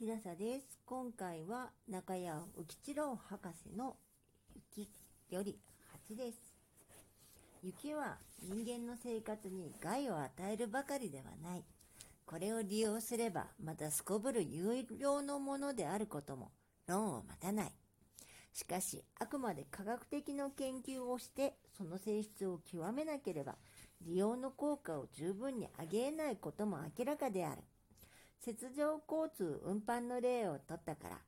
木田です。今回は中谷浮吉郎博士の雪より8です。雪は人間の生活に害を与えるばかりではない。これを利用すればまたすこぶる有料のものであることも論を待たない。しかし、あくまで科学的な研究をしてその性質を極めなければ利用の効果を十分に上げないことも明らかである。雪上交通運搬の例を取ったから、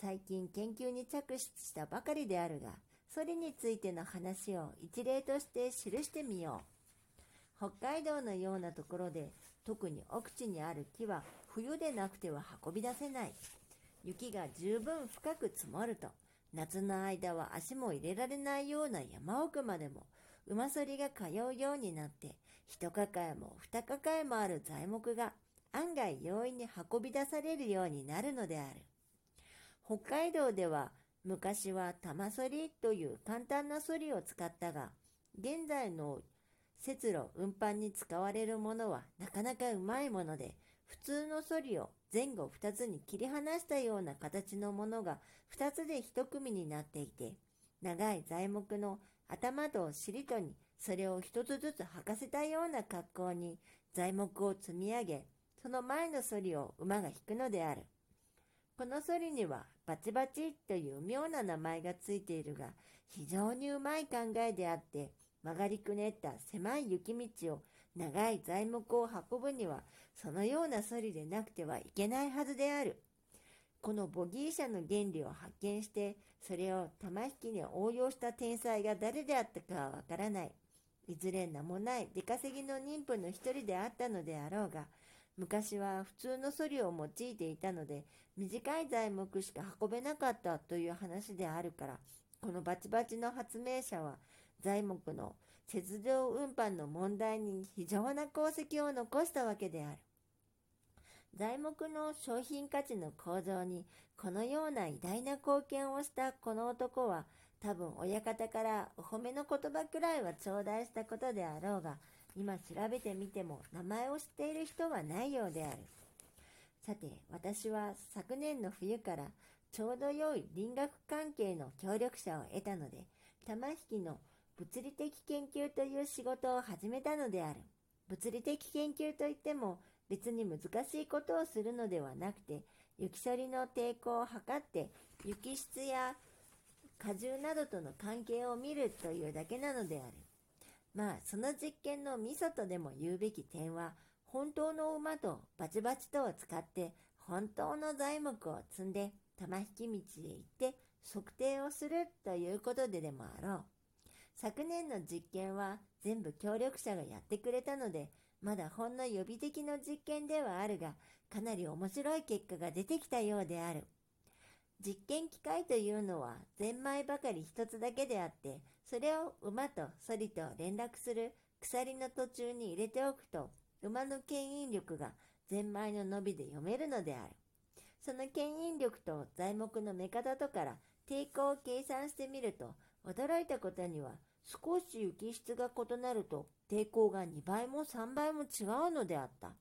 最近研究に着手したばかりであるが、それについての話を一例として記してみよう。北海道のようなところで、特に奥地にある木は冬でなくては運び出せない。雪が十分深く積もると、夏の間は足も入れられないような山奥までも、馬そりが通うようになって、一抱えも二抱えもある材木が案外容易に運び出されるようになるのである。北海道では昔は玉そりという簡単なそりを使ったが、現在の節路運搬に使われるものはなかなかうまいもので、普通のそりを前後2つに切り離したような形のものが2つで1組になっていて、長い材木の頭と尻とにそれを1つずつ履かせたような格好に材木を積み上げ、その前のソリを馬が引くのである。このソリにはバチバチという妙な名前がついているが、非常にうまい考えであって、曲がりくねった狭い雪道を長い材木を運ぶには、そのようなソリでなくてはいけないはずである。このボギー車の原理を発見して、それを玉引きに応用した天才が誰であったかはわからない。いずれ名もない出稼ぎの妊婦の一人であったのであろうが、昔は普通のソリを用いていたので、短い材木しか運べなかったという話であるから、このバチバチの発明者は、材木の雪上運搬の問題に非常な功績を残したわけである。材木の商品価値の向上にこのような偉大な貢献をしたこの男は多分親方からお褒めの言葉くらいは頂戴したことであろうが今調べてみても名前を知っている人はないようである。さて、私は昨年の冬からちょうど良い林学関係の協力者を得たので、玉引きの物理的研究という仕事を始めたのである。物理的研究といっても別に難しいことをするのではなくて、雪処理の抵抗を測って雪質や荷重などとの関係を見るというだけなのである。まあ、その実験のミソとでも言うべき点は、本当の馬とバチバチとを使って、本当の材木を積んで、玉引き道へ行って測定をするということででもあろう。昨年の実験は全部協力者がやってくれたので、まだほんの予備的の実験ではあるが、かなり面白い結果が出てきたようである。実験機械というのはゼンマイばかり一つだけであって、それを馬とソリと連絡する鎖の途中に入れておくと、馬の牽引力がゼンマイの伸びで読めるのである。その牽引力と材木の目方とから抵抗を計算してみると、驚いたことには少し雪質が異なると抵抗が2倍も3倍も違うのであった。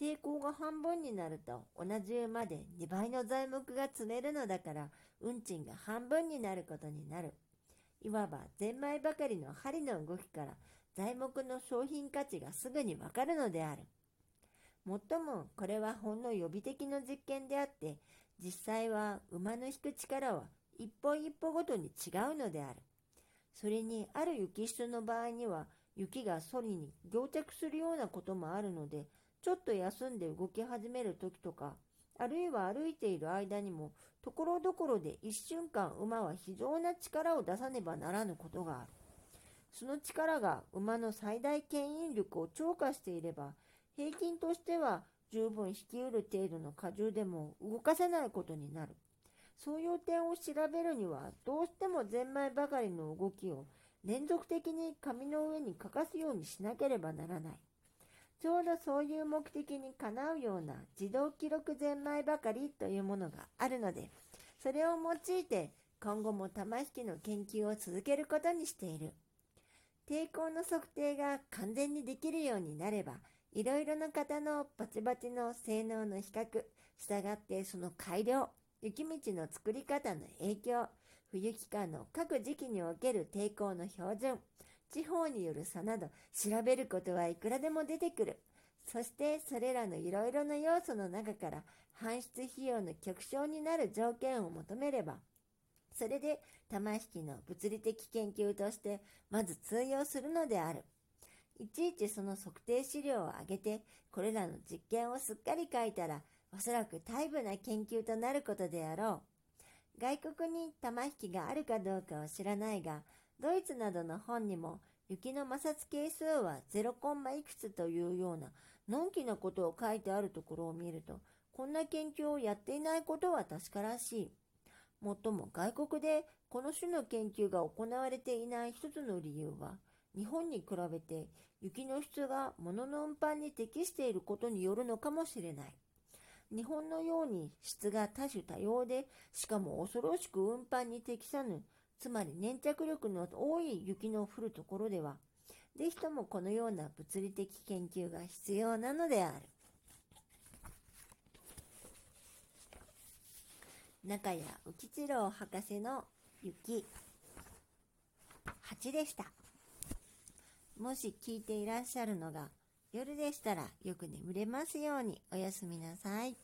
抵抗が半分になると同じ馬で2倍の材木が積めるのだから運賃が半分になることになる。いわばゼンマイばかりの針の動きから材木の商品価値がすぐにわかるのである。もっともこれはほんの予備的な実験であって実際は馬の引く力は一歩一歩ごとに違うのである。それにある雪質の場合には雪がソリに凝着するようなこともあるのでちょっと休んで動き始める時とか、あるいは歩いている間にも、ところどころで一瞬間馬は非常な力を出さねばならぬことがある。その力が馬の最大牽引力を超過していれば、平均としては十分引き得る程度の荷重でも動かせないことになる。そういう点を調べるには、どうしてもゼンマイばかりの動きを連続的に紙の上に書かすようにしなければならない。ちょうどそういう目的にかなうような自動記録ゼンマイばかりというものがあるので、それを用いて今後も玉引きの研究を続けることにしている。抵抗の測定が完全にできるようになれば、いろいろな方のバチバチの性能の比較、従ってその改良、雪道の作り方の影響、冬期間の各時期における抵抗の標準、地方による差など調べることはいくらでも出てくる。そしてそれらのいろいろな要素の中から搬出費用の極小になる条件を求めれば、それで玉引きの物理的研究としてまず通用するのである。いちいちその測定資料を上げて、これらの実験をすっかり書いたら、おそらく大部な研究となることであろう。外国に玉引きがあるかどうかは知らないが、ドイツなどの本にも雪の摩擦係数は0コンマいくつというようなのんきなことを書いてあるところを見ると、こんな研究をやっていないことは確からしい。もっとも外国でこの種の研究が行われていない一つの理由は、日本に比べて雪の質が物の運搬に適していることによるのかもしれない。日本のように質が多種多様で、しかも恐ろしく運搬に適さぬ、つまり粘着力の多い雪の降るところでは、ぜひともこのような物理的研究が必要なのである。中谷浮一郎博士の雪8でした。もし聞いていらっしゃるのが夜でしたらよく眠れますようにおやすみなさい。